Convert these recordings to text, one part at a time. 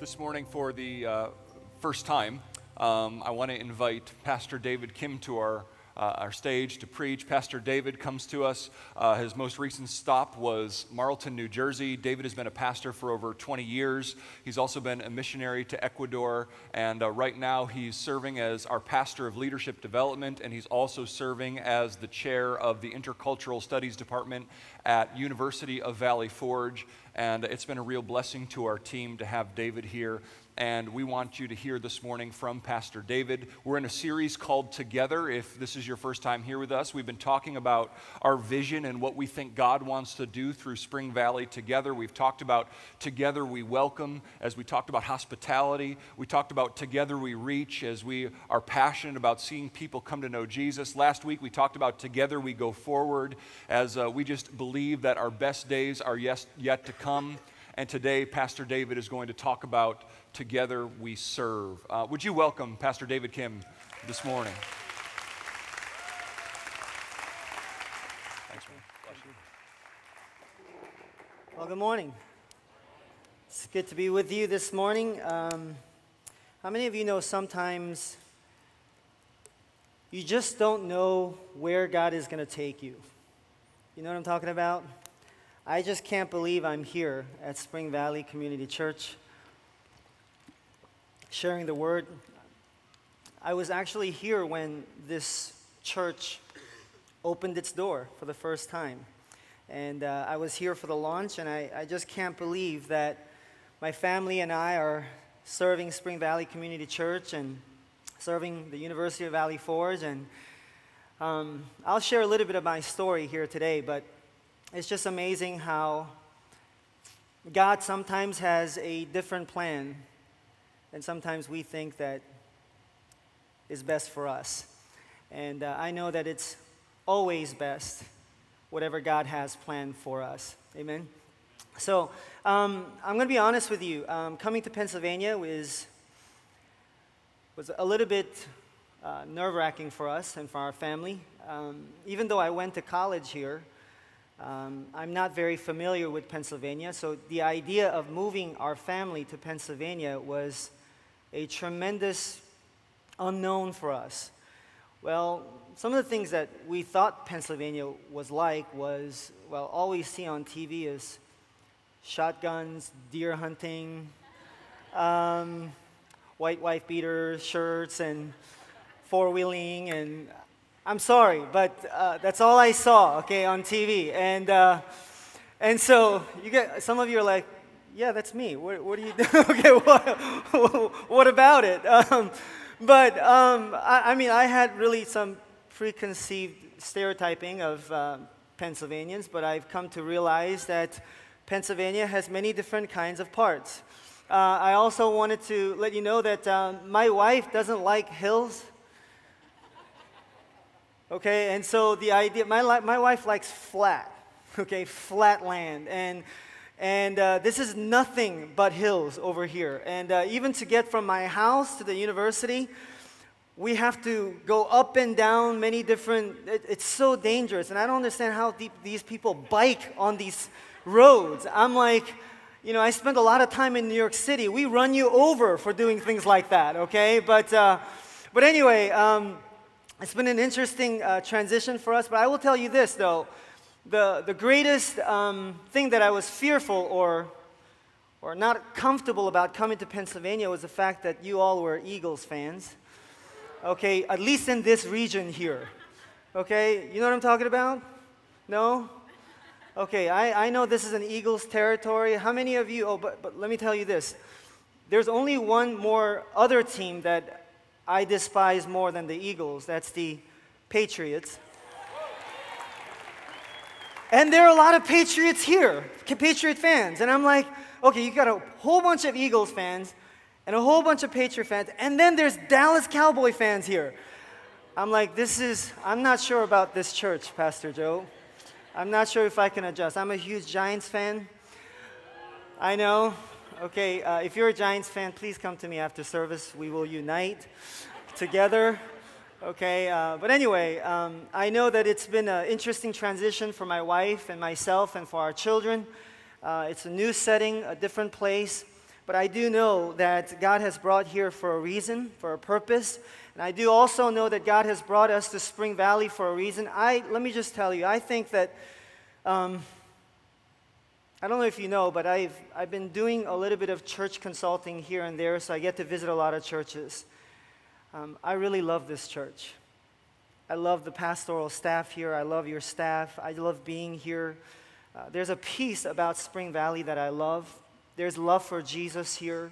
this morning for the uh, first time, um, I want to invite Pastor David Kim to our uh, our stage to preach. Pastor David comes to us. Uh, his most recent stop was Marlton, New Jersey. David has been a pastor for over 20 years. He's also been a missionary to Ecuador, and uh, right now he's serving as our pastor of leadership development, and he's also serving as the chair of the intercultural studies department at University of Valley Forge. And it's been a real blessing to our team to have David here and we want you to hear this morning from Pastor David. We're in a series called Together. If this is your first time here with us, we've been talking about our vision and what we think God wants to do through Spring Valley together. We've talked about Together We Welcome as we talked about hospitality. We talked about Together We Reach as we are passionate about seeing people come to know Jesus. Last week we talked about Together We Go Forward as uh, we just believe that our best days are yes, yet to come. And today, Pastor David is going to talk about Together We Serve. Uh, would you welcome Pastor David Kim this morning? Thanks, man. Well, good morning. It's good to be with you this morning. Um, how many of you know sometimes you just don't know where God is going to take you? You know what I'm talking about? I just can't believe I'm here at Spring Valley Community Church sharing the word. I was actually here when this church opened its door for the first time. And uh, I was here for the launch, and I, I just can't believe that my family and I are serving Spring Valley Community Church and serving the University of Valley Forge. And um, I'll share a little bit of my story here today, but it's just amazing how God sometimes has a different plan and sometimes we think that is best for us. And uh, I know that it's always best, whatever God has planned for us. Amen. So um, I'm going to be honest with you. Um, coming to Pennsylvania was was a little bit uh, nerve-wracking for us and for our family. Um, even though I went to college here, um, I'm not very familiar with Pennsylvania. So the idea of moving our family to Pennsylvania was a tremendous unknown for us. Well, some of the things that we thought Pennsylvania was like was, well, all we see on TV is shotguns, deer hunting, um, white wife beater shirts, and four wheeling. And I'm sorry, but uh, that's all I saw, okay, on TV. And, uh, and so you get, some of you are like, yeah, that's me. What, what do you do? okay, what, what about it? Um, but um, I, I, mean, I had really some preconceived stereotyping of uh, Pennsylvanians, but I've come to realize that Pennsylvania has many different kinds of parts. Uh, I also wanted to let you know that uh, my wife doesn't like hills. Okay, and so the idea, my, my wife likes flat, okay, flat land. And and uh, this is nothing but hills over here. And uh, even to get from my house to the university, we have to go up and down many different, it, it's so dangerous. And I don't understand how deep these people bike on these roads. I'm like, you know, I spend a lot of time in New York City. We run you over for doing things like that, okay? But, uh, but anyway, um, it's been an interesting uh, transition for us. But I will tell you this, though the, the greatest um, thing that I was fearful or, or not comfortable about coming to Pennsylvania was the fact that you all were Eagles fans. Okay, at least in this region here. Okay, you know what I'm talking about? No? Okay, I, I know this is an Eagles territory. How many of you, oh, but, but let me tell you this. There's only one more other team that I despise more than the Eagles. That's the Patriots. And there are a lot of Patriots here, Patriot fans. And I'm like, okay, you got a whole bunch of Eagles fans and a whole bunch of Patriot fans. And then there's Dallas Cowboy fans here. I'm like, this is, I'm not sure about this church, Pastor Joe. I'm not sure if I can adjust. I'm a huge Giants fan. I know. Okay, uh, if you're a Giants fan, please come to me after service. We will unite together. Okay, uh, but anyway, um, I know that it's been an interesting transition for my wife and myself and for our children. Uh, it's a new setting, a different place. but I do know that God has brought here for a reason, for a purpose. And I do also know that God has brought us to Spring Valley for a reason. I, let me just tell you, I think that, um, I don't know if you know, but I've, I've been doing a little bit of church consulting here and there, so I get to visit a lot of churches. Um, I really love this church. I love the pastoral staff here. I love your staff. I love being here. Uh, there's a piece about Spring Valley that I love. There's love for Jesus here.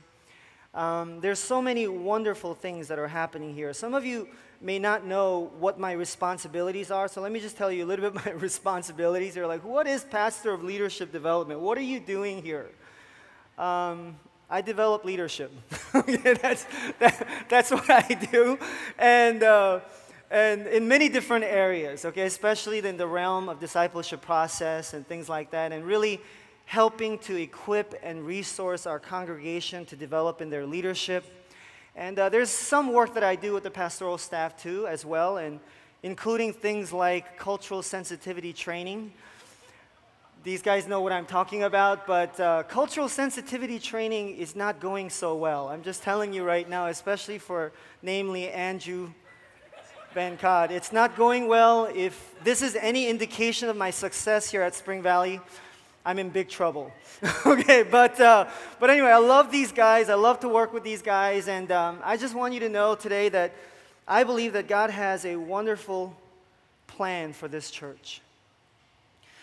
Um, there's so many wonderful things that are happening here. Some of you may not know what my responsibilities are, so let me just tell you a little bit my responsibilities. You're like, what is pastor of leadership development? What are you doing here? Um, I develop leadership. that's, that, that's what I do. And uh, and in many different areas, okay, especially in the realm of discipleship process and things like that, and really helping to equip and resource our congregation to develop in their leadership. And uh, there's some work that I do with the pastoral staff too, as well, and including things like cultural sensitivity training. These guys know what I'm talking about, but uh, cultural sensitivity training is not going so well. I'm just telling you right now, especially for namely Andrew Van Cod. It's not going well. If this is any indication of my success here at Spring Valley, I'm in big trouble. okay, but, uh, but anyway, I love these guys. I love to work with these guys. And um, I just want you to know today that I believe that God has a wonderful plan for this church.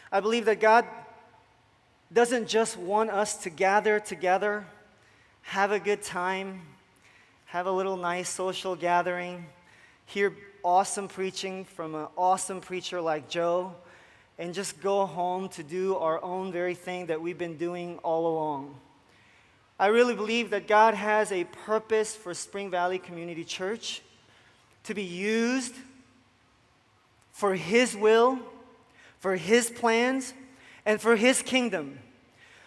I believe that God doesn't just want us to gather together, have a good time, have a little nice social gathering, hear awesome preaching from an awesome preacher like Joe and just go home to do our own very thing that we've been doing all along. I really believe that God has a purpose for Spring Valley Community Church to be used for His will, for His plans, and for His kingdom.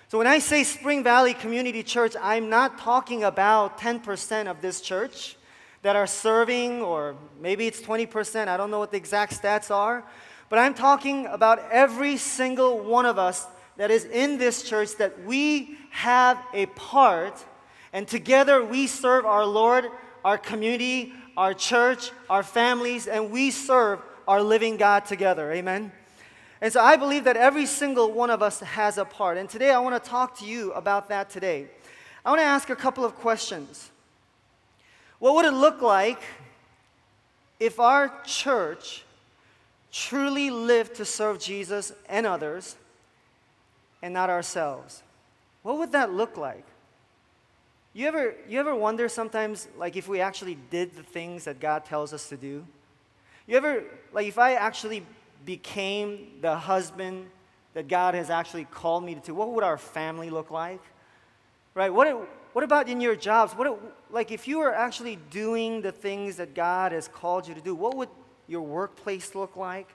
So when I say Spring Valley Community Church, I'm not talking about 10% of this church that are serving, or maybe it's 20%, I don't know what the exact stats are, but I'm talking about every single one of us that is in this church that we have a part, and together we serve our Lord, our community, our church, our families, and we serve our living God together. Amen. And so I believe that every single one of us has a part. And today I want to talk to you about that today. I want to ask a couple of questions. What would it look like if our church truly live to serve Jesus and others and not ourselves? What would that look like? You ever, you ever wonder sometimes, like, if we actually did the things that God tells us to do? You ever, like, if I actually became the husband that God has actually called me to, what would our family look like? Right? What, what about in your jobs? What, like if you were actually doing the things that God has called you to do, what would your workplace look like?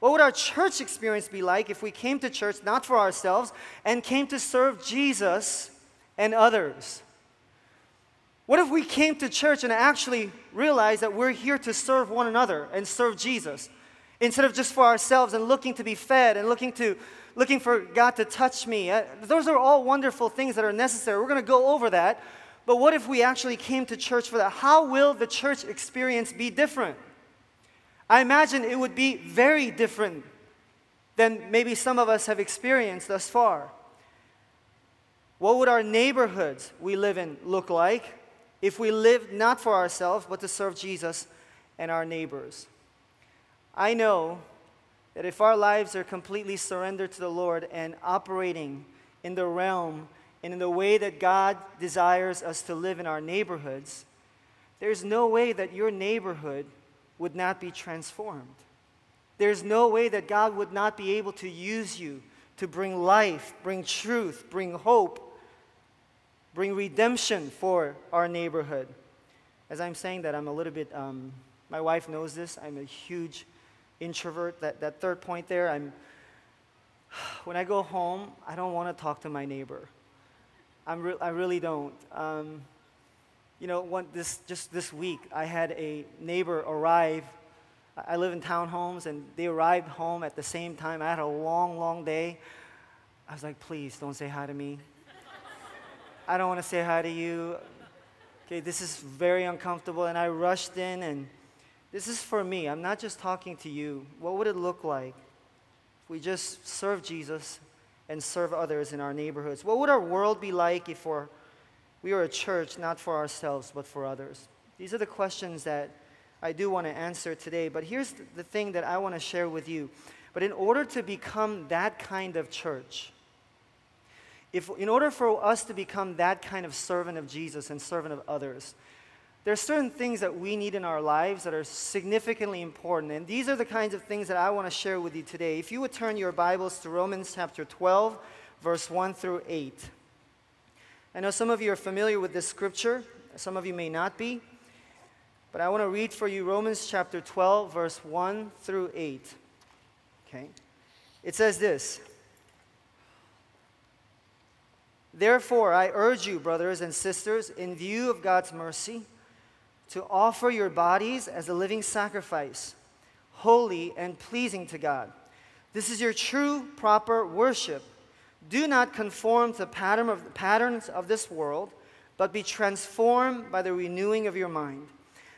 What would our church experience be like if we came to church not for ourselves and came to serve Jesus and others? What if we came to church and actually realized that we're here to serve one another and serve Jesus instead of just for ourselves and looking to be fed and looking to looking for God to touch me. Uh, those are all wonderful things that are necessary. We're going to go over that. But what if we actually came to church for that? How will the church experience be different? I imagine it would be very different than maybe some of us have experienced thus far. What would our neighborhoods we live in look like if we lived not for ourselves, but to serve Jesus and our neighbors? I know that if our lives are completely surrendered to the Lord and operating in the realm and in the way that God desires us to live in our neighborhoods, there's no way that your neighborhood would not be transformed. There's no way that God would not be able to use you to bring life, bring truth, bring hope, bring redemption for our neighborhood. As I'm saying that, I'm a little bit, um, my wife knows this, I'm a huge introvert, that, that third point there, I'm, when I go home, I don't want to talk to my neighbor. I'm re- I really don't. Um, you know, one, this, just this week, I had a neighbor arrive. I live in townhomes, and they arrived home at the same time. I had a long, long day. I was like, please don't say hi to me. I don't want to say hi to you. Okay, this is very uncomfortable. And I rushed in, and this is for me. I'm not just talking to you. What would it look like if we just serve Jesus and serve others in our neighborhoods? What would our world be like if we're, we are a church not for ourselves, but for others? These are the questions that I do want to answer today. But here's the thing that I want to share with you. But in order to become that kind of church, if, in order for us to become that kind of servant of Jesus and servant of others, there are certain things that we need in our lives that are significantly important. And these are the kinds of things that I want to share with you today. If you would turn your Bibles to Romans chapter 12, verse 1 through 8. I know some of you are familiar with this scripture, some of you may not be. But I want to read for you Romans chapter 12, verse 1 through 8. Okay? It says this Therefore, I urge you, brothers and sisters, in view of God's mercy, to offer your bodies as a living sacrifice, holy and pleasing to God. This is your true, proper worship. Do not conform to pattern of, patterns of this world, but be transformed by the renewing of your mind.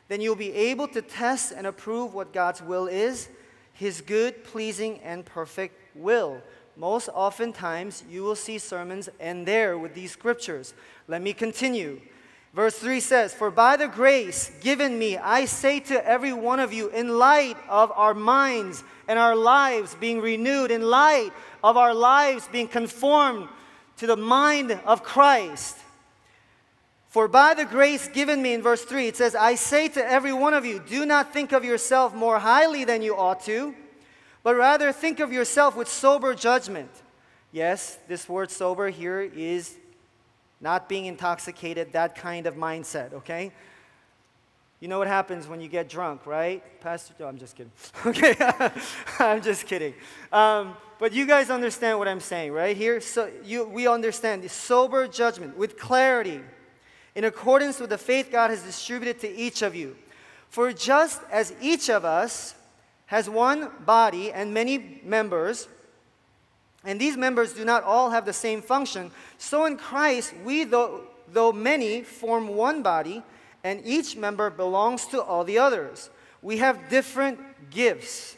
Then you'll be able to test and approve what God's will is, His good, pleasing, and perfect will most oftentimes you will see sermons end there with these scriptures. Let me continue. Verse 3 says, For by the grace given me, I say to every one of you, in light of our minds and our lives being renewed, in light of our lives being conformed to the mind of Christ. For by the grace given me, in verse 3, it says, I say to every one of you, do not think of yourself more highly than you ought to but rather think of yourself with sober judgment. Yes, this word sober here is not being intoxicated, that kind of mindset, okay? You know what happens when you get drunk, right? Pastor, no, I'm just kidding. Okay, I'm just kidding. Um, but you guys understand what I'm saying, right? Here, so you, we understand the sober judgment with clarity, in accordance with the faith God has distributed to each of you. For just as each of us has one body and many members, and these members do not all have the same function, so in Christ, we, though, though many, form one body, and each member belongs to all the others. We have different gifts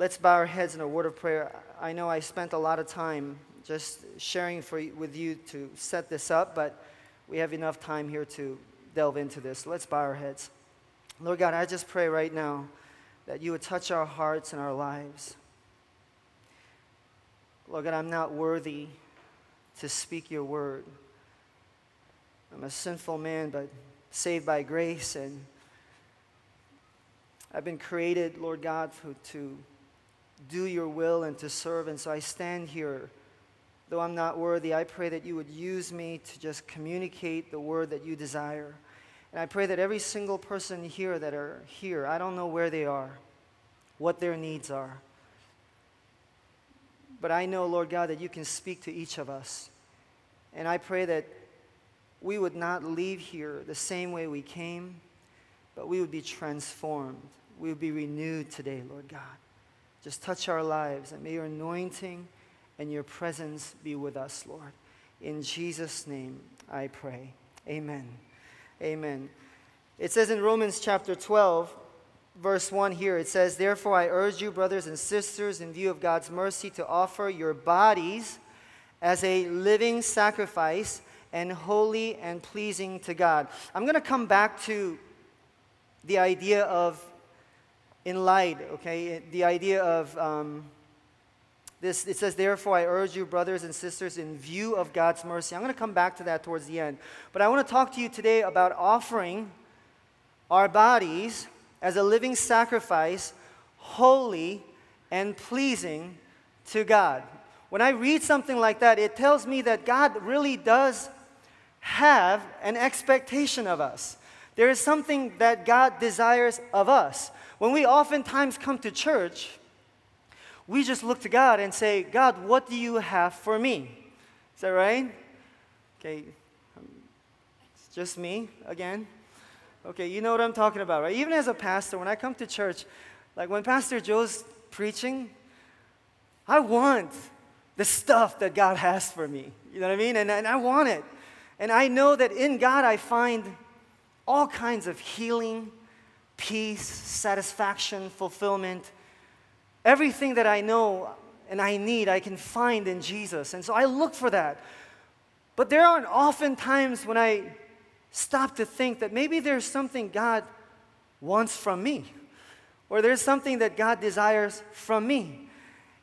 Let's bow our heads in a word of prayer. I know I spent a lot of time just sharing for, with you to set this up, but we have enough time here to delve into this. Let's bow our heads. Lord God, I just pray right now that you would touch our hearts and our lives. Lord God, I'm not worthy to speak your word. I'm a sinful man, but saved by grace. And I've been created, Lord God, to, to do your will and to serve. And so I stand here. Though I'm not worthy, I pray that you would use me to just communicate the word that you desire. And I pray that every single person here that are here, I don't know where they are, what their needs are. But I know, Lord God, that you can speak to each of us. And I pray that we would not leave here the same way we came, but we would be transformed. We would be renewed today, Lord God. Just touch our lives, and may your anointing and your presence be with us, Lord. In Jesus' name I pray. Amen. Amen. It says in Romans chapter 12, verse 1 here, it says, Therefore I urge you, brothers and sisters, in view of God's mercy, to offer your bodies as a living sacrifice and holy and pleasing to God. I'm going to come back to the idea of in light, okay? The idea of um, this, it says, Therefore, I urge you, brothers and sisters, in view of God's mercy. I'm going to come back to that towards the end. But I want to talk to you today about offering our bodies as a living sacrifice, holy and pleasing to God. When I read something like that, it tells me that God really does have an expectation of us. there is something that God desires of us. When we oftentimes come to church, we just look to God and say, God, what do you have for me? Is that right? Okay, um, it's just me again. Okay, you know what I'm talking about, right? Even as a pastor, when I come to church, like when Pastor Joe's preaching, I want the stuff that God has for me. You know what I mean? And, and I want it. And I know that in God I find all kinds of healing, peace, satisfaction, fulfillment. Everything that I know and I need, I can find in Jesus. And so I look for that. But there aren't often times when I stop to think that maybe there's something God wants from me, or there's something that God desires from me.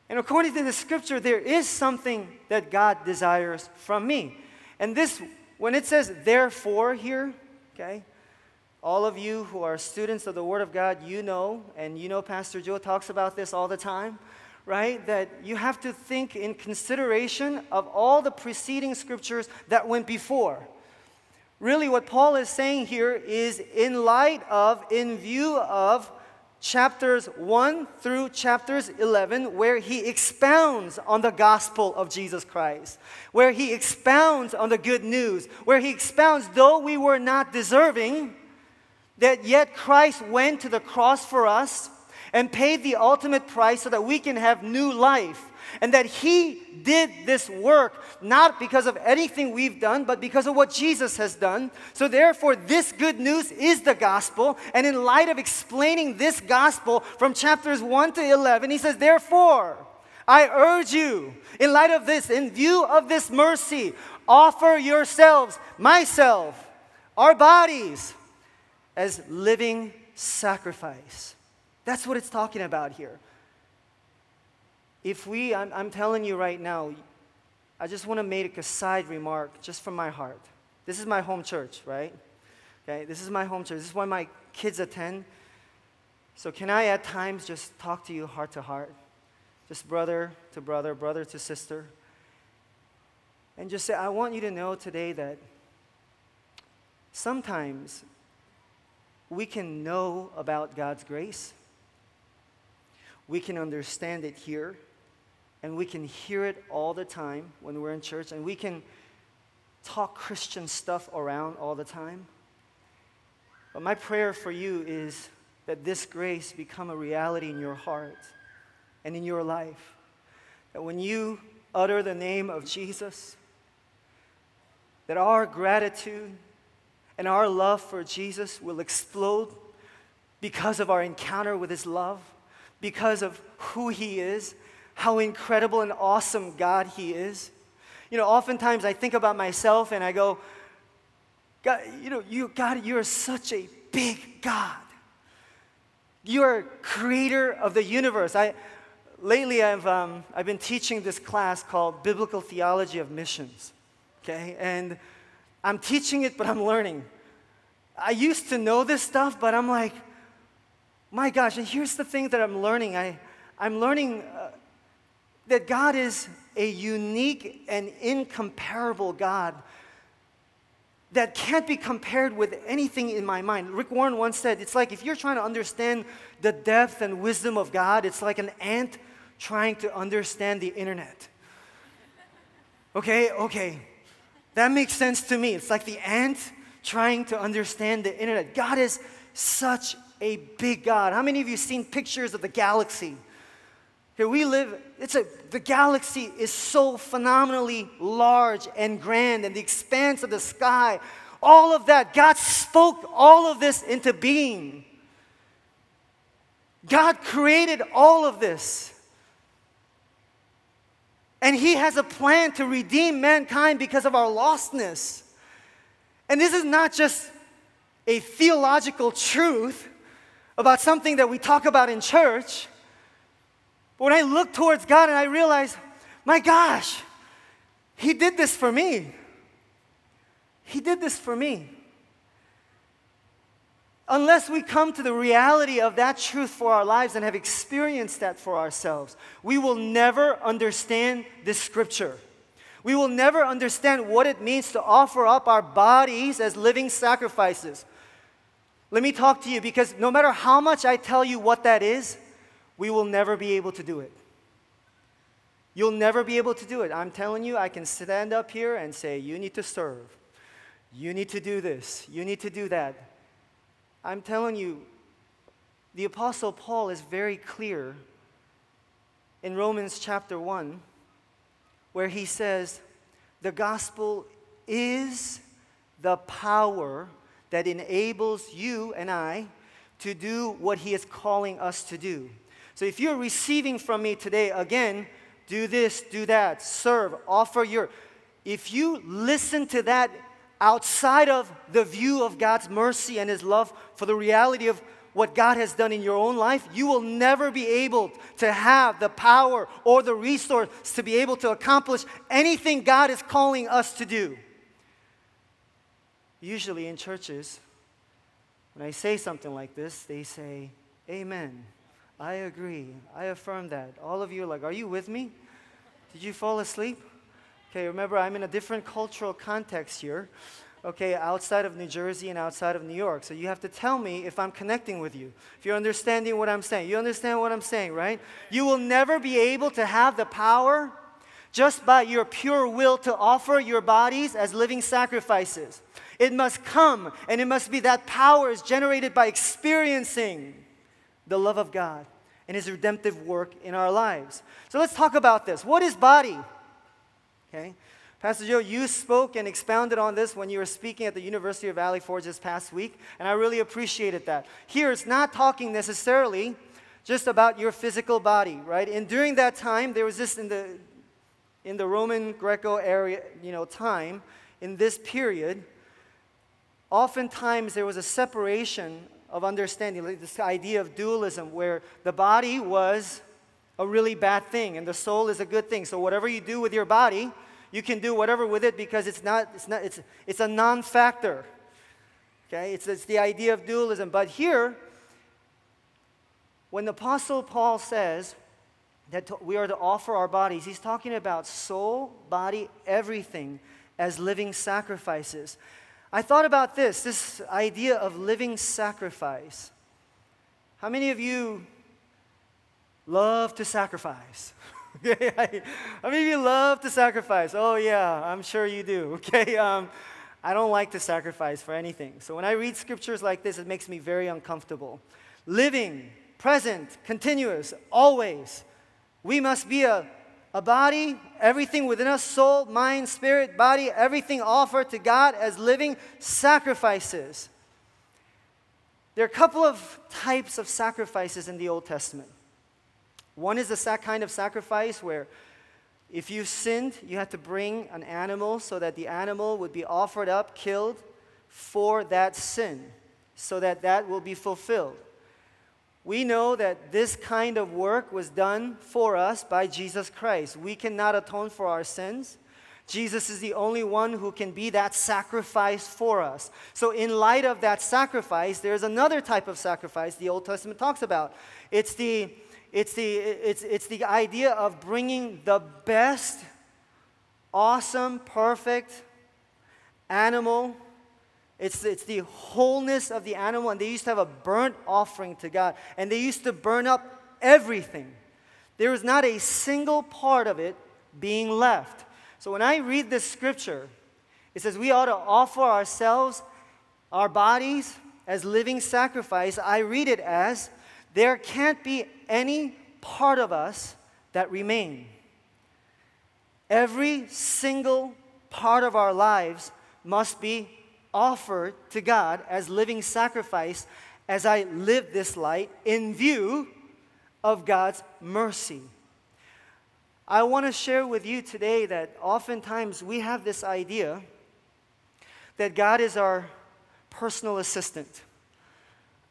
And according to the scripture, there is something that God desires from me. And this, when it says therefore here, okay, all of you who are students of the Word of God, you know, and you know Pastor Joe talks about this all the time, right? That you have to think in consideration of all the preceding scriptures that went before. Really, what Paul is saying here is in light of, in view of chapters 1 through chapters 11, where he expounds on the gospel of Jesus Christ, where he expounds on the good news, where he expounds, though we were not deserving, that yet Christ went to the cross for us and paid the ultimate price so that we can have new life. And that He did this work not because of anything we've done, but because of what Jesus has done. So, therefore, this good news is the gospel. And in light of explaining this gospel from chapters 1 to 11, He says, Therefore, I urge you, in light of this, in view of this mercy, offer yourselves, myself, our bodies, as living sacrifice. That's what it's talking about here if we, I'm, I'm telling you right now, I just want to make a side remark just from my heart. This is my home church, right? Okay, this is my home church. This is where my kids attend. So, can I at times just talk to you heart to heart? Just brother to brother, brother to sister. And just say, I want you to know today that sometimes we can know about God's grace, we can understand it here and we can hear it all the time when we're in church, and we can talk Christian stuff around all the time. But my prayer for you is that this grace become a reality in your heart and in your life. That when you utter the name of Jesus, that our gratitude and our love for Jesus will explode because of our encounter with His love, because of who He is, how incredible and awesome God He is. You know, oftentimes I think about myself and I go, God, you know, you, God, you're such a big God. You're creator of the universe. I, lately, I've, um, I've been teaching this class called Biblical Theology of Missions. Okay? And I'm teaching it, but I'm learning. I used to know this stuff, but I'm like, my gosh, and here's the thing that I'm learning. I, I'm learning uh, that God is a unique and incomparable God that can't be compared with anything in my mind. Rick Warren once said, It's like if you're trying to understand the depth and wisdom of God, it's like an ant trying to understand the internet. Okay, okay. That makes sense to me. It's like the ant trying to understand the internet. God is such a big God. How many of you seen pictures of the galaxy? Here we live, it's a, the galaxy is so phenomenally large and grand, and the expanse of the sky, all of that, God spoke all of this into being. God created all of this. And He has a plan to redeem mankind because of our lostness. And this is not just a theological truth about something that we talk about in church. But when I look towards God and I realize, my gosh, He did this for me. He did this for me. Unless we come to the reality of that truth for our lives and have experienced that for ourselves, we will never understand this scripture. We will never understand what it means to offer up our bodies as living sacrifices. Let me talk to you because no matter how much I tell you what that is, we will never be able to do it. You'll never be able to do it. I'm telling you, I can stand up here and say, You need to serve. You need to do this. You need to do that. I'm telling you, the Apostle Paul is very clear in Romans chapter 1, where he says, The gospel is the power that enables you and I to do what he is calling us to do. So if you're receiving from me today, again, do this, do that, serve, offer your. If you listen to that outside of the view of God's mercy and His love for the reality of what God has done in your own life, you will never be able to have the power or the resource to be able to accomplish anything God is calling us to do. Usually in churches, when I say something like this, they say, Amen. I agree. I affirm that. All of you are like, Are you with me? Did you fall asleep? Okay, remember, I'm in a different cultural context here, okay, outside of New Jersey and outside of New York. So you have to tell me if I'm connecting with you, if you're understanding what I'm saying. You understand what I'm saying, right? You will never be able to have the power just by your pure will to offer your bodies as living sacrifices. It must come, and it must be that power is generated by experiencing the love of God and His redemptive work in our lives. So let's talk about this. What is body? Okay. Pastor Joe, you spoke and expounded on this when you were speaking at the University of Valley Forge this past week, and I really appreciated that. Here, it's not talking necessarily just about your physical body, right? And during that time, there was this in the in the Roman Greco area, you know, time, in this period, oftentimes there was a separation of understanding, like this idea of dualism, where the body was a really bad thing and the soul is a good thing. So whatever you do with your body, you can do whatever with it because it's not, it's not, it's, it's a non-factor. Okay, it's, it's the idea of dualism. But here, when the Apostle Paul says that we are to offer our bodies, he's talking about soul, body, everything as living sacrifices. I thought about this this idea of living sacrifice. How many of you love to sacrifice? many of you love to sacrifice? Oh, yeah, I'm sure you do. Okay, um, I don't like to sacrifice for anything. So when I read scriptures like this, it makes me very uncomfortable. Living, present, continuous, always. We must be a a body, everything within us soul, mind, spirit, body, everything offered to God as living sacrifices. There are a couple of types of sacrifices in the Old Testament. One is the kind of sacrifice where if you sinned, you had to bring an animal so that the animal would be offered up, killed for that sin, so that that will be fulfilled. We know that this kind of work was done for us by Jesus Christ. We cannot atone for our sins. Jesus is the only one who can be that sacrifice for us. So, in light of that sacrifice, there's another type of sacrifice the Old Testament talks about. It's the, it's the, it's, it's the idea of bringing the best, awesome, perfect animal it's, it's the wholeness of the animal, and they used to have a burnt offering to God, and they used to burn up everything. There was not a single part of it being left. So when I read this scripture, it says we ought to offer ourselves, our bodies, as living sacrifice. I read it as there can't be any part of us that remain. Every single part of our lives must be offered to God as living sacrifice as I live this light in view of God's mercy. I want to share with you today that oftentimes we have this idea that God is our personal assistant.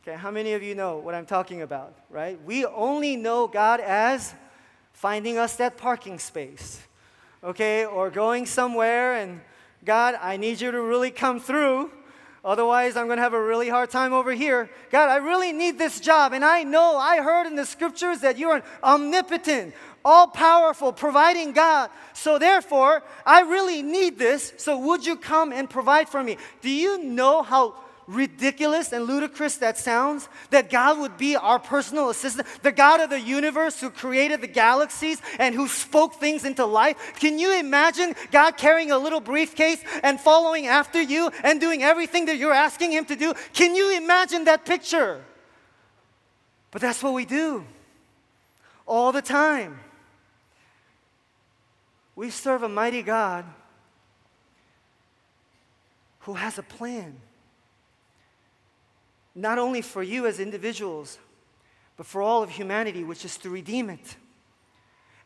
Okay, how many of you know what I'm talking about, right? We only know God as finding us that parking space, okay, or going somewhere and God, I need you to really come through. Otherwise, I'm going to have a really hard time over here. God, I really need this job. And I know, I heard in the scriptures that you're an omnipotent, all powerful, providing God. So, therefore, I really need this. So, would you come and provide for me? Do you know how ridiculous and ludicrous that sounds? That God would be our personal assistant, the God of the universe who created the galaxies and who spoke things into life. Can you imagine God carrying a little briefcase and following after you and doing everything that you're asking Him to do? Can you imagine that picture? But that's what we do all the time. We serve a mighty God who has a plan. Not only for you as individuals, but for all of humanity, which is to redeem it.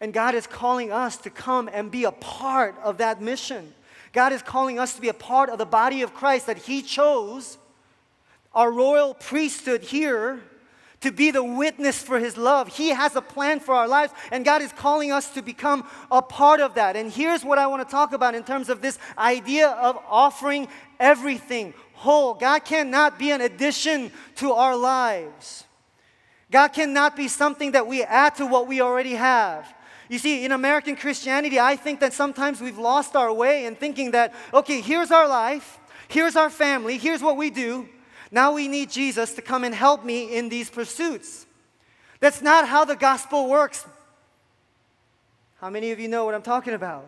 And God is calling us to come and be a part of that mission. God is calling us to be a part of the body of Christ that He chose, our royal priesthood here, to be the witness for His love. He has a plan for our lives, and God is calling us to become a part of that. And here's what I want to talk about in terms of this idea of offering everything whole. God cannot be an addition to our lives. God cannot be something that we add to what we already have. You see, in American Christianity, I think that sometimes we've lost our way in thinking that, okay, here's our life, here's our family, here's what we do. Now we need Jesus to come and help me in these pursuits. That's not how the gospel works. How many of you know what I'm talking about?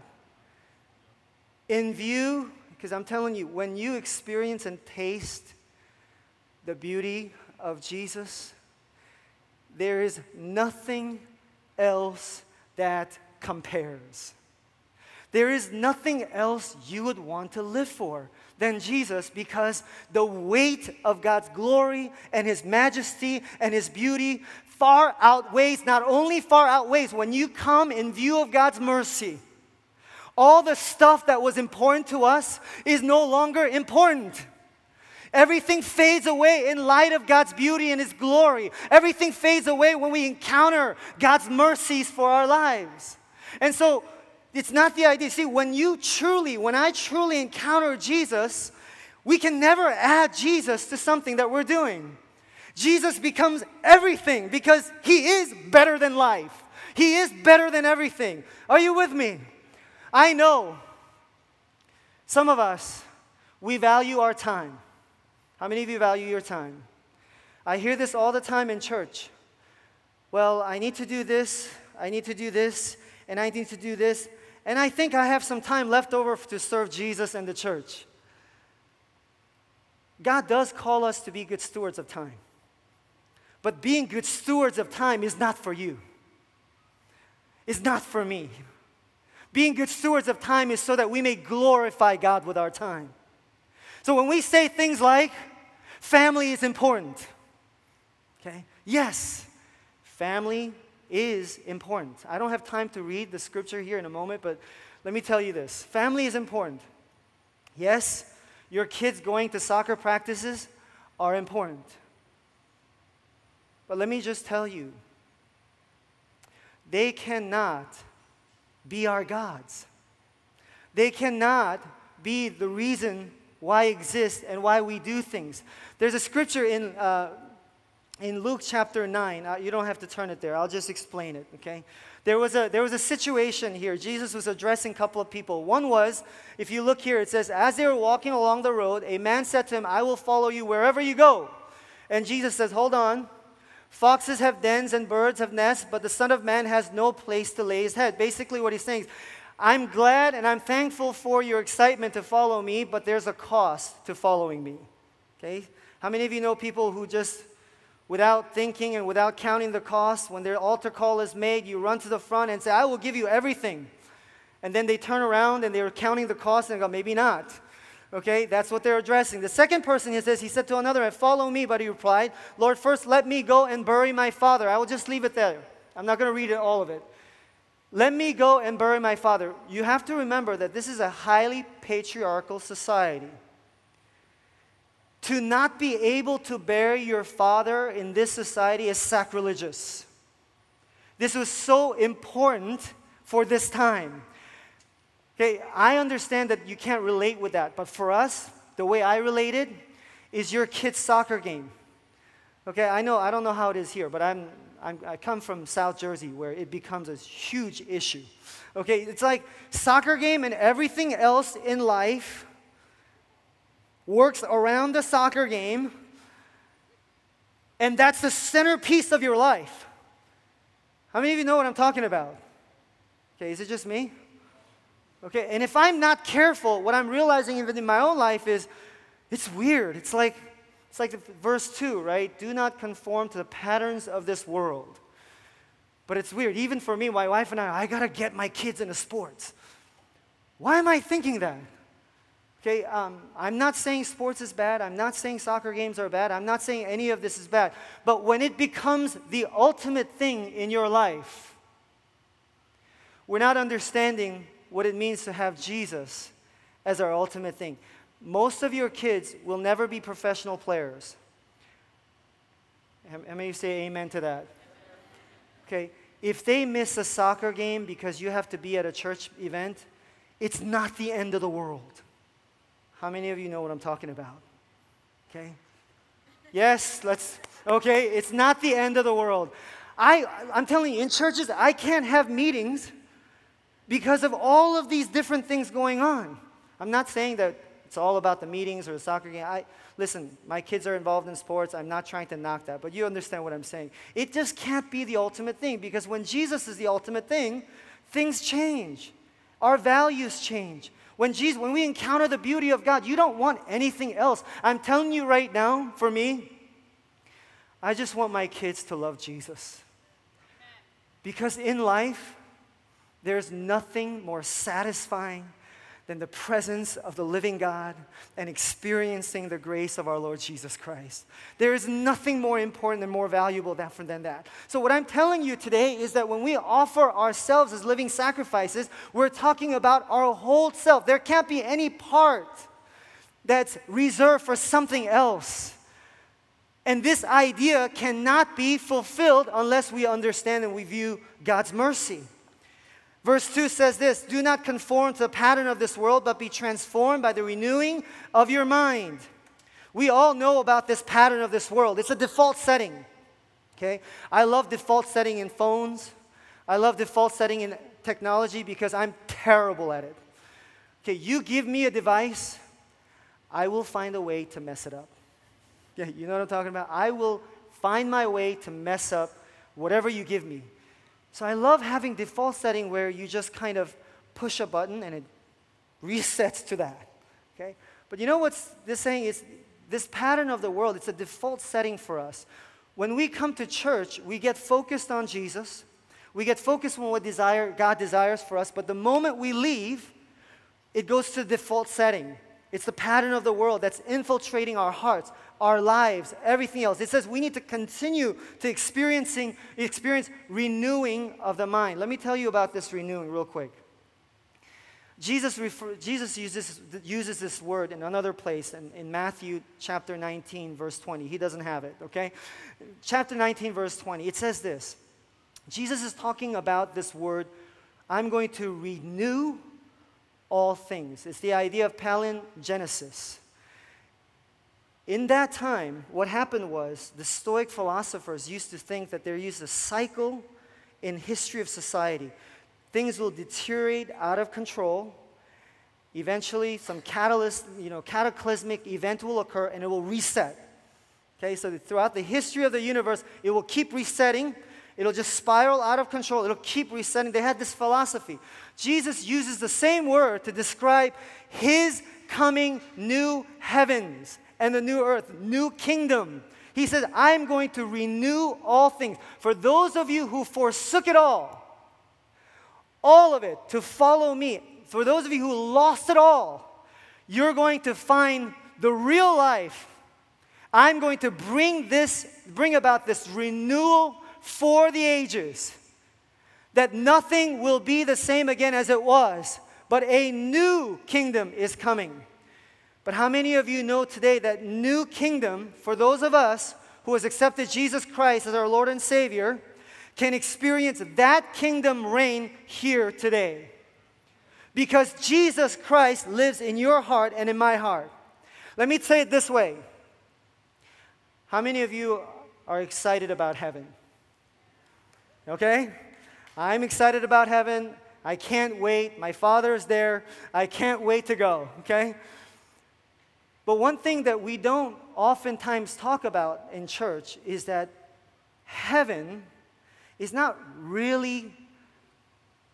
In view, because I'm telling you, when you experience and taste the beauty of Jesus, there is nothing else that compares. There is nothing else you would want to live for than Jesus because the weight of God's glory and His majesty and His beauty far outweighs, not only far outweighs, when you come in view of God's mercy, all the stuff that was important to us is no longer important. Everything fades away in light of God's beauty and His glory. Everything fades away when we encounter God's mercies for our lives. And so, it's not the idea. See, when you truly, when I truly encounter Jesus, we can never add Jesus to something that we're doing. Jesus becomes everything because he is better than life. He is better than everything. Are you with me? I know some of us, we value our time. How many of you value your time? I hear this all the time in church. Well, I need to do this, I need to do this, and I need to do this. And I think I have some time left over to serve Jesus and the church. God does call us to be good stewards of time. But being good stewards of time is not for you, it's not for me. Being good stewards of time is so that we may glorify God with our time. So when we say things like, family is important, okay? Yes, family is important. I don't have time to read the scripture here in a moment, but let me tell you this family is important. Yes, your kids going to soccer practices are important. But let me just tell you, they cannot be our gods. They cannot be the reason why exist and why we do things. There's a scripture in uh, in Luke chapter 9, uh, you don't have to turn it there, I'll just explain it, okay? There was, a, there was a situation here. Jesus was addressing a couple of people. One was, if you look here, it says, As they were walking along the road, a man said to him, I will follow you wherever you go. And Jesus says, Hold on. Foxes have dens and birds have nests, but the Son of Man has no place to lay his head. Basically, what he's saying is, I'm glad and I'm thankful for your excitement to follow me, but there's a cost to following me. Okay? How many of you know people who just without thinking and without counting the cost, when their altar call is made, you run to the front and say, I will give you everything. And then they turn around and they're counting the cost and go, maybe not. Okay, that's what they're addressing. The second person he says, he said to another, Follow me, but he replied, Lord, first let me go and bury my father. I will just leave it there. I'm not going to read it, all of it. Let me go and bury my father. You have to remember that this is a highly patriarchal society to not be able to bury your father in this society is sacrilegious. This was so important for this time. Okay, I understand that you can't relate with that, but for us, the way I related is your kid's soccer game. Okay, I know, I don't know how it is here, but I'm, I'm, i come from South Jersey where it becomes a huge issue. Okay, it's like soccer game and everything else in life works around the soccer game, and that's the centerpiece of your life. How many of you know what I'm talking about? Okay, is it just me? Okay, and if I'm not careful, what I'm realizing even in my own life is it's weird. It's like it's like verse 2, right? Do not conform to the patterns of this world. But it's weird. Even for me, my wife and I, I got to get my kids into sports. Why am I thinking that? Okay, um, I'm not saying sports is bad. I'm not saying soccer games are bad. I'm not saying any of this is bad. But when it becomes the ultimate thing in your life, we're not understanding what it means to have Jesus as our ultimate thing. Most of your kids will never be professional players. How many say amen to that? Okay, if they miss a soccer game because you have to be at a church event, it's not the end of the world. How many of you know what I'm talking about? Okay? Yes, let's, okay, it's not the end of the world. I, I'm telling you, in churches, I can't have meetings because of all of these different things going on. I'm not saying that it's all about the meetings or the soccer game. I, listen, my kids are involved in sports. I'm not trying to knock that, but you understand what I'm saying. It just can't be the ultimate thing because when Jesus is the ultimate thing, things change. Our values change. When, Jesus, when we encounter the beauty of God, you don't want anything else. I'm telling you right now, for me, I just want my kids to love Jesus. Because in life, there's nothing more satisfying than the presence of the living God and experiencing the grace of our Lord Jesus Christ. There is nothing more important and more valuable than that. So, what I'm telling you today is that when we offer ourselves as living sacrifices, we're talking about our whole self. There can't be any part that's reserved for something else. And this idea cannot be fulfilled unless we understand and we view God's mercy. Verse 2 says this Do not conform to the pattern of this world, but be transformed by the renewing of your mind. We all know about this pattern of this world. It's a default setting. Okay? I love default setting in phones. I love default setting in technology because I'm terrible at it. Okay, you give me a device, I will find a way to mess it up. Yeah, you know what I'm talking about? I will find my way to mess up whatever you give me. So I love having default setting where you just kind of push a button and it resets to that. Okay? But you know what's this saying is this pattern of the world, it's a default setting for us. When we come to church, we get focused on Jesus. We get focused on what desire, God desires for us, but the moment we leave, it goes to default setting. It's the pattern of the world that's infiltrating our hearts, our lives, everything else. It says we need to continue to experiencing experience renewing of the mind. Let me tell you about this renewing real quick. Jesus, refer, Jesus uses, uses this word in another place in, in Matthew chapter 19, verse 20. He doesn't have it, okay? Chapter 19, verse 20. It says this Jesus is talking about this word, I'm going to renew all things. It's the idea of palingenesis. In that time, what happened was the Stoic philosophers used to think that there is a cycle in history of society. Things will deteriorate out of control. Eventually, some catalyst, you know, cataclysmic event will occur and it will reset. Okay, so throughout the history of the universe, it will keep resetting It'll just spiral out of control. It'll keep resetting. They had this philosophy. Jesus uses the same word to describe his coming new heavens and the new earth, new kingdom. He says, I'm going to renew all things. For those of you who forsook it all, all of it, to follow me, for those of you who lost it all, you're going to find the real life. I'm going to bring this, bring about this renewal for the ages, that nothing will be the same again as it was, but a new kingdom is coming. But how many of you know today that new kingdom, for those of us who has accepted Jesus Christ as our Lord and Savior, can experience that kingdom reign here today? Because Jesus Christ lives in your heart and in my heart. Let me say it this way. How many of you are excited about heaven? Okay? I'm excited about heaven. I can't wait. My father is there. I can't wait to go. Okay? But one thing that we don't oftentimes talk about in church is that heaven is not really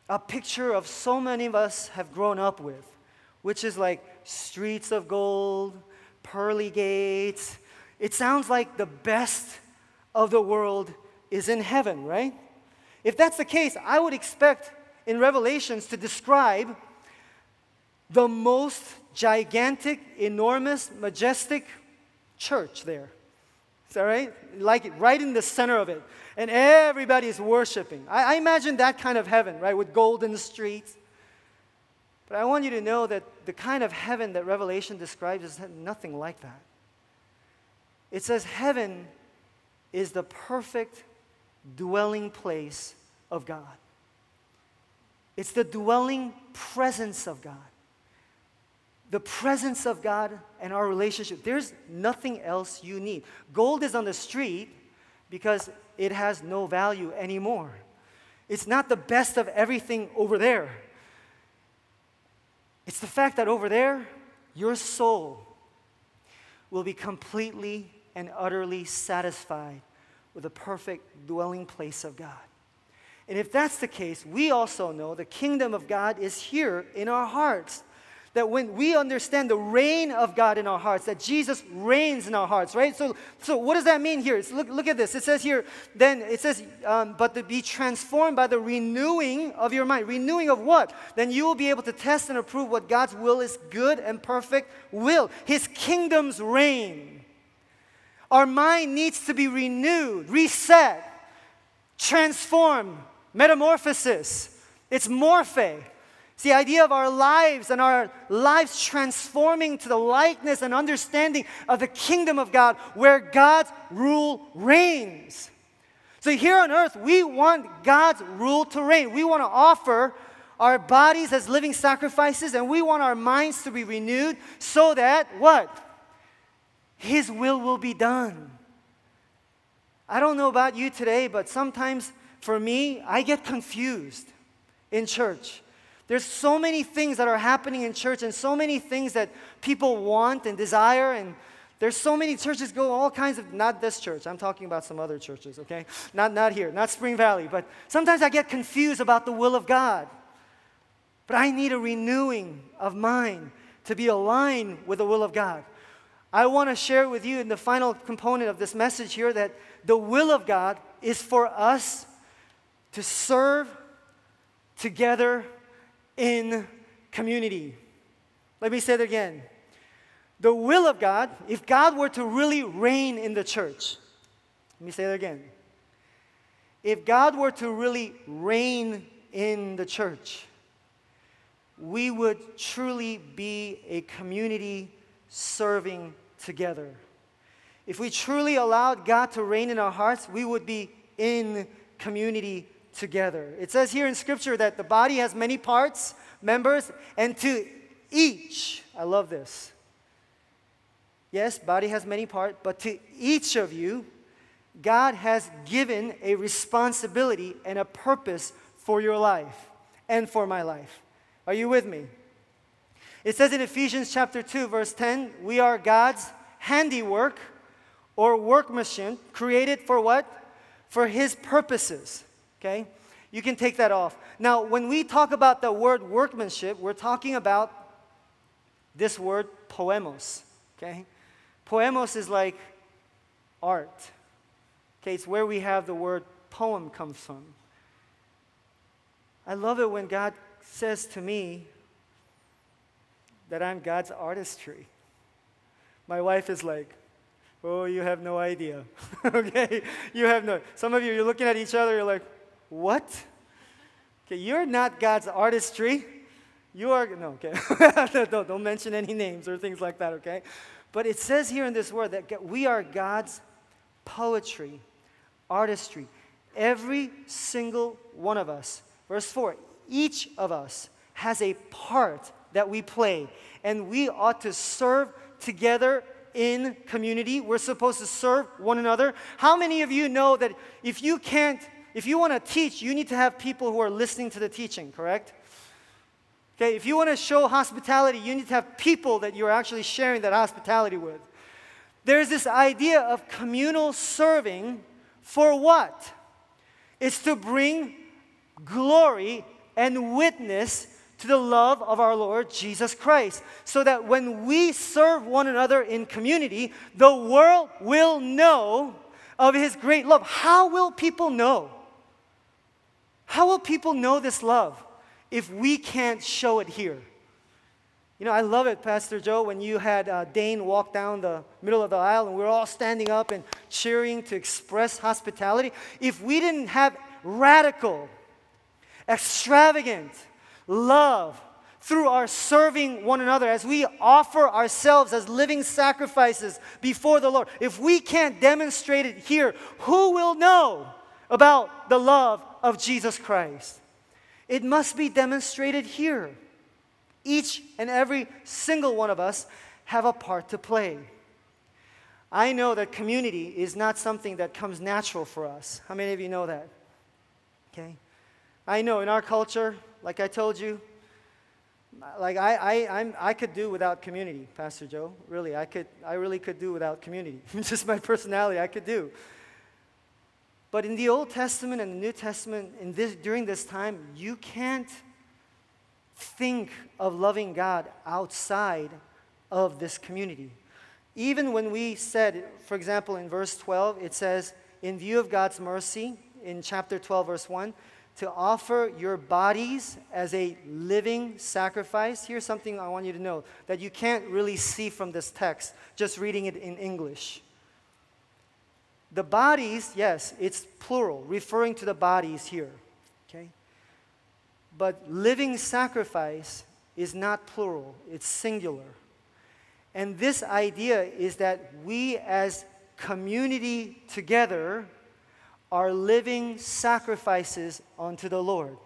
a picture of so many of us have grown up with, which is like streets of gold, pearly gates. It sounds like the best of the world is in heaven, right? If that's the case, I would expect in Revelations to describe the most gigantic, enormous, majestic church there. Is that right? Like right in the center of it. And everybody is worshiping. I, I imagine that kind of heaven, right? With golden streets. But I want you to know that the kind of heaven that Revelation describes is nothing like that. It says heaven is the perfect dwelling place of God. It's the dwelling presence of God. The presence of God and our relationship. There's nothing else you need. Gold is on the street because it has no value anymore. It's not the best of everything over there. It's the fact that over there, your soul will be completely and utterly satisfied with the perfect dwelling place of God. And if that's the case, we also know the kingdom of God is here in our hearts. That when we understand the reign of God in our hearts, that Jesus reigns in our hearts, right? So, so what does that mean here? look, look at this. It says here, then it says, um, but to be transformed by the renewing of your mind. Renewing of what? Then you will be able to test and approve what God's will is good and perfect will. His kingdom's reign. Our mind needs to be renewed, reset, transformed, metamorphosis. It's morphe. It's the idea of our lives and our lives transforming to the likeness and understanding of the kingdom of God where God's rule reigns. So here on earth, we want God's rule to reign. We want to offer our bodies as living sacrifices and we want our minds to be renewed so that what? His will will be done. I don't know about you today, but sometimes for me, I get confused in church. There's so many things that are happening in church and so many things that people want and desire and there's so many churches go all kinds of not this church. I'm talking about some other churches, okay? Not not here, not Spring Valley, but sometimes I get confused about the will of God. But I need a renewing of mind to be aligned with the will of God. I want to share with you in the final component of this message here that the will of God is for us to serve together in community. Let me say it again. The will of God, if God were to really reign in the church, let me say it again. If God were to really reign in the church, we would truly be a community serving together. If we truly allowed God to reign in our hearts, we would be in community together. It says here in Scripture that the body has many parts, members, and to each, I love this. Yes, body has many parts, but to each of you, God has given a responsibility and a purpose for your life and for my life. Are you with me? It says in Ephesians chapter 2, verse 10, we are God's handiwork or workmanship created for what? For His purposes. Okay? You can take that off. Now, when we talk about the word workmanship, we're talking about this word poemos. Okay? Poemos is like art. Okay, it's where we have the word poem comes from. I love it when God says to me, that I'm God's artistry. My wife is like, Oh, you have no idea. okay? You have no. Some of you, you're looking at each other, you're like, What? Okay, you're not God's artistry. You are, no, okay. don't, don't mention any names or things like that, okay? But it says here in this word that we are God's poetry, artistry. Every single one of us. Verse 4 each of us has a part that we play. And we ought to serve together in community. We're supposed to serve one another. How many of you know that if you can't, if you want to teach, you need to have people who are listening to the teaching, correct? Okay, if you want to show hospitality, you need to have people that you're actually sharing that hospitality with. There's this idea of communal serving for what? It's to bring glory and witness to the love of our Lord Jesus Christ. So that when we serve one another in community, the world will know of His great love. How will people know? How will people know this love if we can't show it here? You know, I love it, Pastor Joe, when you had uh, Dane walk down the middle of the aisle and we are all standing up and cheering to express hospitality. If we didn't have radical, extravagant love through our serving one another as we offer ourselves as living sacrifices before the Lord, if we can't demonstrate it here, who will know about the love of Jesus Christ? It must be demonstrated here. Each and every single one of us have a part to play. I know that community is not something that comes natural for us. How many of you know that? Okay? I know in our culture, like I told you, like I, I, I'm, I could do without community, Pastor Joe. Really, I could, I really could do without community. Just my personality, I could do. But in the Old Testament and the New Testament, in this, during this time, you can't think of loving God outside of this community. Even when we said, for example, in verse 12, it says, in view of God's mercy, in chapter 12, verse 1, to offer your bodies as a living sacrifice. Here's something I want you to know that you can't really see from this text, just reading it in English. The bodies, yes, it's plural, referring to the bodies here. Okay? But living sacrifice is not plural, it's singular. And this idea is that we as community together are living sacrifices unto the Lord.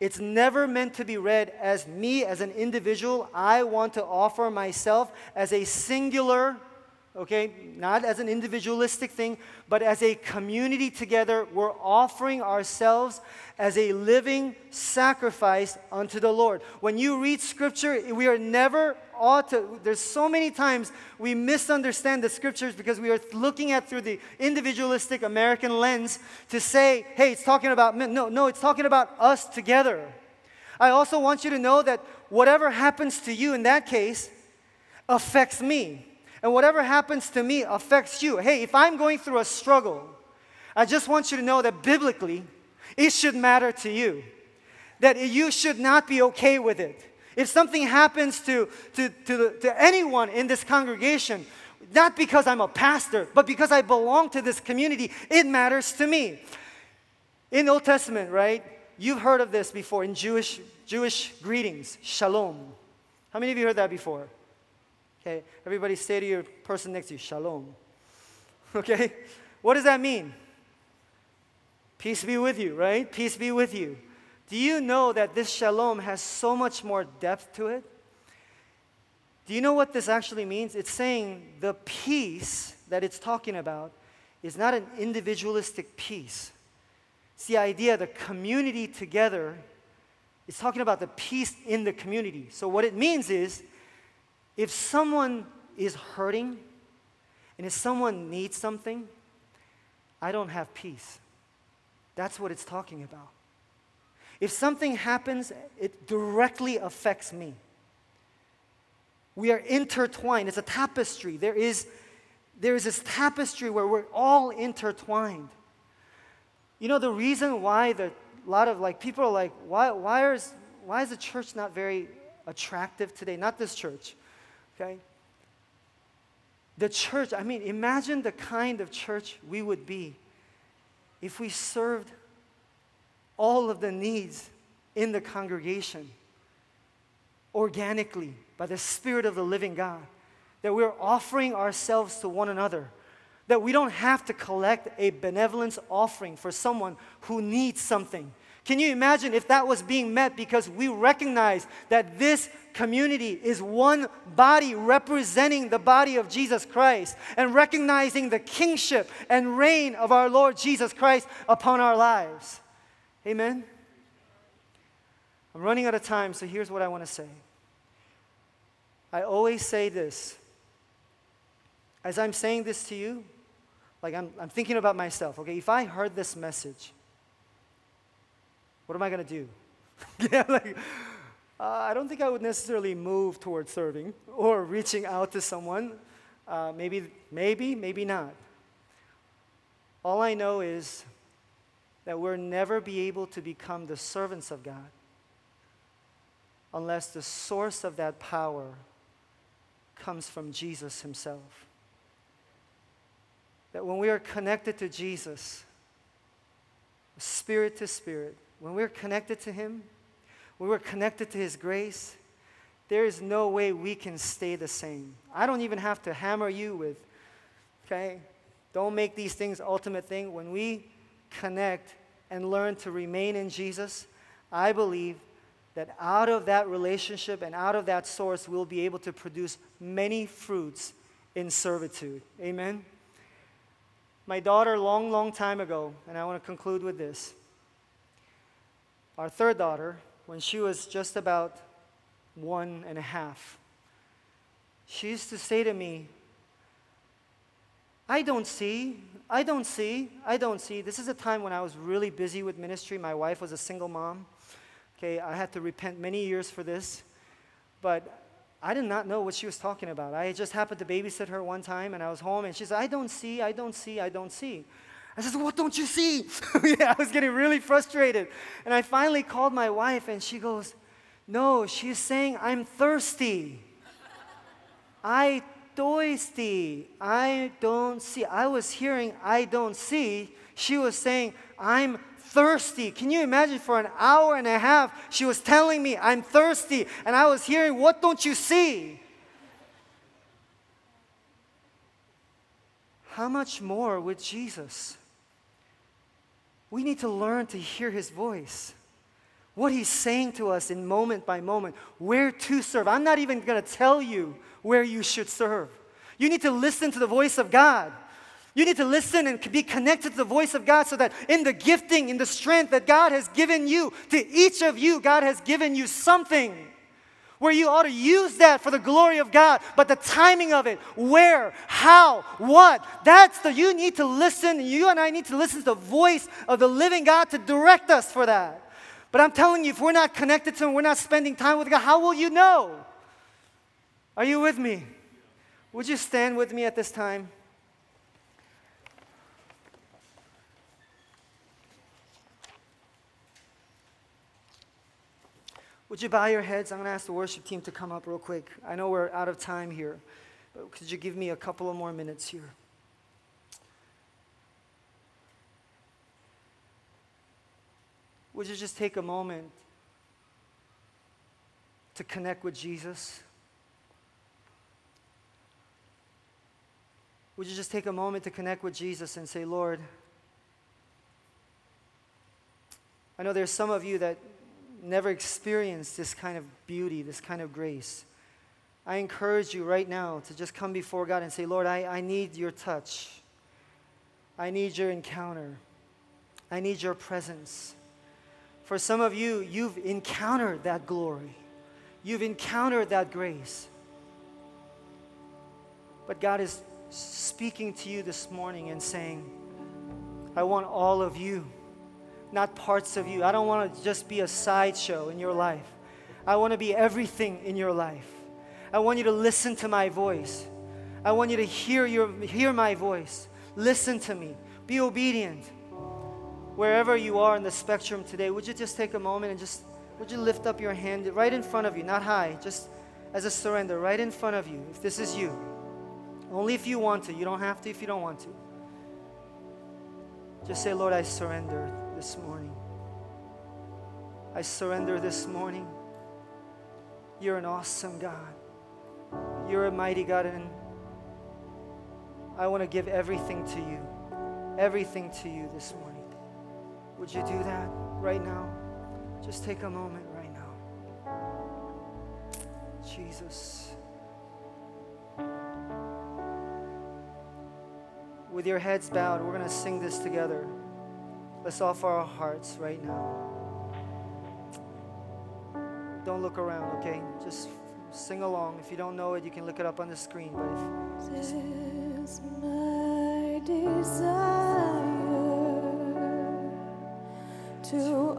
It's never meant to be read as me as an individual. I want to offer myself as a singular okay? Not as an individualistic thing, but as a community together. We're offering ourselves as a living sacrifice unto the Lord. When you read scripture, we are never ought to, there's so many times we misunderstand the scriptures because we are looking at through the individualistic American lens to say, hey, it's talking about men. No, no, it's talking about us together. I also want you to know that whatever happens to you in that case affects me. And whatever happens to me affects you. Hey, if I'm going through a struggle, I just want you to know that biblically, it should matter to you. That you should not be okay with it. If something happens to, to, to, to anyone in this congregation, not because I'm a pastor, but because I belong to this community, it matters to me. In Old Testament, right? You've heard of this before in Jewish, Jewish greetings, shalom. How many of you heard that before? Okay, everybody say to your person next to you, Shalom. Okay, what does that mean? Peace be with you, right? Peace be with you. Do you know that this shalom has so much more depth to it? Do you know what this actually means? It's saying the peace that it's talking about is not an individualistic peace. It's the idea the community together is talking about the peace in the community. So, what it means is if someone is hurting and if someone needs something, I don't have peace. That's what it's talking about. If something happens, it directly affects me. We are intertwined. It's a tapestry. There is, there is this tapestry where we're all intertwined. You know, the reason why the, a lot of like people are like, why, why, is, why is the church not very attractive today? Not this church. Okay? The church, I mean, imagine the kind of church we would be if we served all of the needs in the congregation organically by the Spirit of the living God. That we're offering ourselves to one another. That we don't have to collect a benevolence offering for someone who needs something. Can you imagine if that was being met because we recognize that this community is one body representing the body of Jesus Christ and recognizing the kingship and reign of our Lord Jesus Christ upon our lives? Amen? I'm running out of time, so here's what I want to say. I always say this. As I'm saying this to you, like I'm, I'm thinking about myself, okay? If I heard this message, what am I going to do? yeah, like, uh, I don't think I would necessarily move towards serving or reaching out to someone. Uh, maybe, maybe, maybe not. All I know is that we'll never be able to become the servants of God unless the source of that power comes from Jesus Himself. That when we are connected to Jesus, spirit to spirit, when we're connected to Him, when we're connected to His grace, there is no way we can stay the same. I don't even have to hammer you with, okay, don't make these things ultimate thing. When we connect and learn to remain in Jesus, I believe that out of that relationship and out of that source, we'll be able to produce many fruits in servitude. Amen? My daughter, long, long time ago, and I want to conclude with this. Our third daughter, when she was just about one and a half, she used to say to me, I don't see, I don't see, I don't see. This is a time when I was really busy with ministry. My wife was a single mom. Okay, I had to repent many years for this, but I did not know what she was talking about. I just happened to babysit her one time and I was home and she said, I don't see, I don't see, I don't see. I said, What don't you see? yeah, I was getting really frustrated. And I finally called my wife and she goes, No, she's saying, I'm thirsty. I thirsty. I don't see. I was hearing, I don't see. She was saying, I'm thirsty. Can you imagine for an hour and a half, she was telling me, I'm thirsty. And I was hearing, What don't you see? How much more with Jesus? We need to learn to hear his voice. What he's saying to us in moment by moment, where to serve. I'm not even going to tell you where you should serve. You need to listen to the voice of God. You need to listen and be connected to the voice of God so that in the gifting, in the strength that God has given you, to each of you, God has given you something where you ought to use that for the glory of God. But the timing of it, where, how, what, that's the, you need to listen. You and I need to listen to the voice of the living God to direct us for that. But I'm telling you, if we're not connected to Him, we're not spending time with God, how will you know? Are you with me? Would you stand with me at this time? Would you bow your heads? I'm going to ask the worship team to come up real quick. I know we're out of time here, but could you give me a couple of more minutes here? Would you just take a moment to connect with Jesus? Would you just take a moment to connect with Jesus and say, Lord, I know there's some of you that never experienced this kind of beauty, this kind of grace, I encourage you right now to just come before God and say, Lord, I, I need your touch. I need your encounter. I need your presence. For some of you, you've encountered that glory, you've encountered that grace. But God is speaking to you this morning and saying, I want all of you not parts of you. I don't want to just be a sideshow in your life. I want to be everything in your life. I want you to listen to my voice. I want you to hear, your, hear my voice. Listen to me. Be obedient. Wherever you are in the spectrum today, would you just take a moment and just, would you lift up your hand right in front of you, not high, just as a surrender, right in front of you, if this is you. Only if you want to. You don't have to if you don't want to. Just say, Lord, I surrender this morning. I surrender this morning. You're an awesome God. You're a mighty God, and I want to give everything to you. Everything to you this morning. Would you do that right now? Just take a moment right now. Jesus. With your heads bowed, we're going to sing this together. Let's offer our hearts right now. don't look around, okay? Just sing along. If you don't know it, you can look it up on the screen. But if, This is my desire to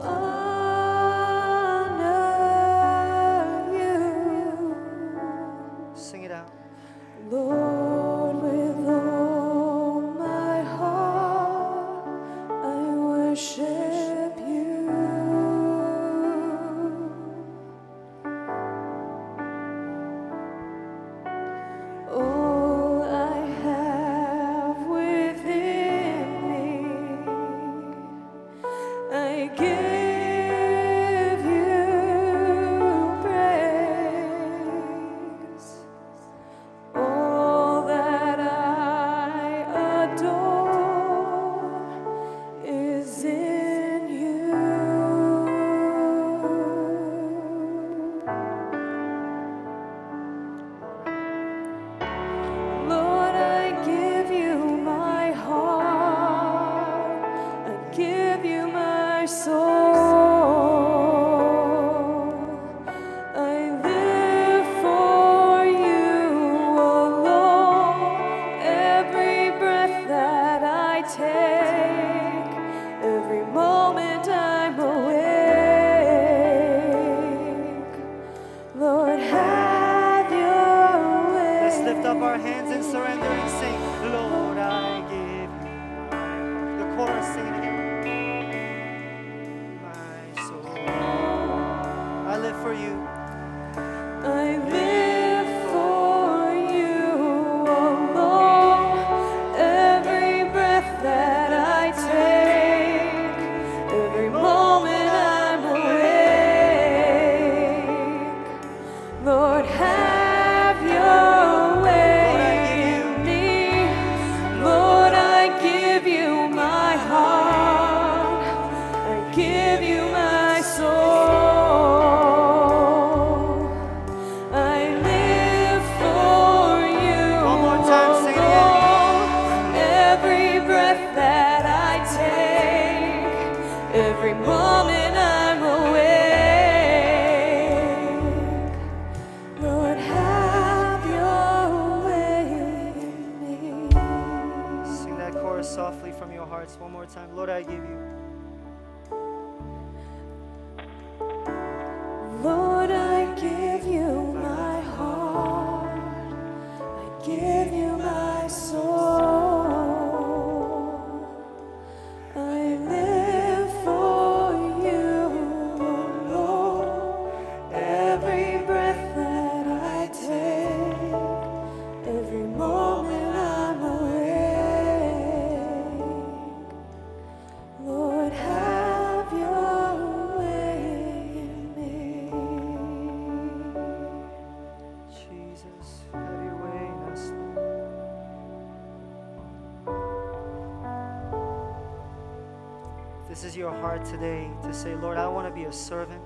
servant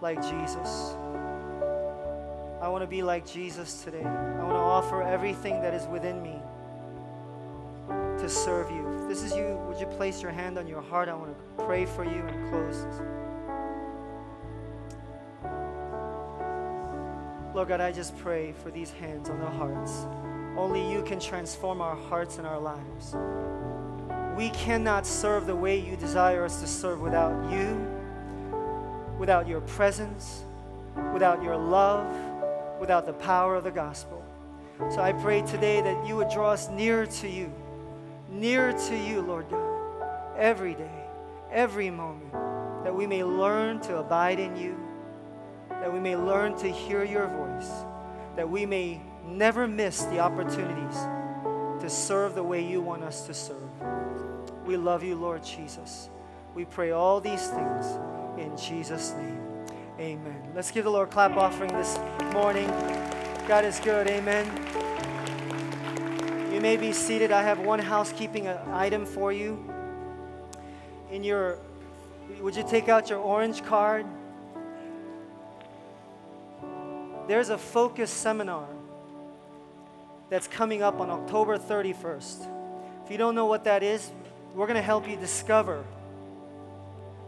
like Jesus. I want to be like Jesus today. I want to offer everything that is within me to serve you. If this is you, would you place your hand on your heart? I want to pray for you and close this. Lord God, I just pray for these hands on their hearts. Only you can transform our hearts and our lives. We cannot serve the way you desire us to serve without you, without your presence, without your love, without the power of the gospel. So I pray today that you would draw us nearer to you, nearer to you, Lord God, every day, every moment, that we may learn to abide in you that we may learn to hear your voice, that we may never miss the opportunities to serve the way you want us to serve. We love you, Lord Jesus. We pray all these things in Jesus' name. Amen. Let's give the Lord a clap offering this morning. God is good. Amen. You may be seated. I have one housekeeping uh, item for you. In your, would you take out your orange card? There's a focus seminar that's coming up on October 31st. If you don't know what that is, we're going to help you discover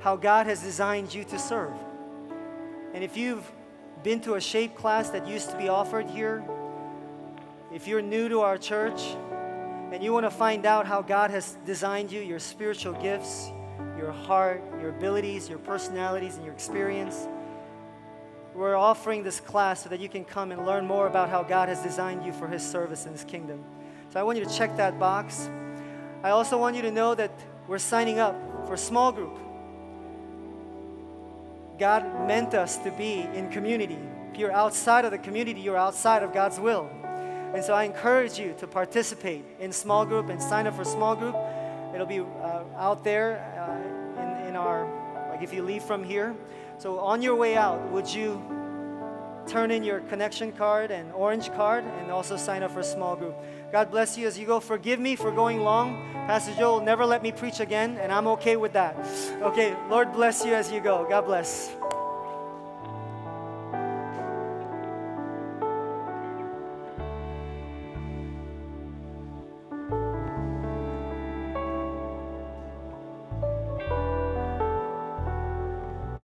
how God has designed you to serve. And if you've been to a shape class that used to be offered here, if you're new to our church and you want to find out how God has designed you, your spiritual gifts, your heart, your abilities, your personalities, and your experience, we're offering this class so that you can come and learn more about how God has designed you for His service in His kingdom. So I want you to check that box. I also want you to know that we're signing up for a small group. God meant us to be in community. If you're outside of the community, you're outside of God's will. And so I encourage you to participate in small group and sign up for small group. It'll be uh, out there uh, in, in our, like if you leave from here. So on your way out, would you turn in your connection card and orange card and also sign up for small group? God bless you as you go. Forgive me for going long. Pastor Joe will never let me preach again, and I'm okay with that. Okay, Lord bless you as you go. God bless.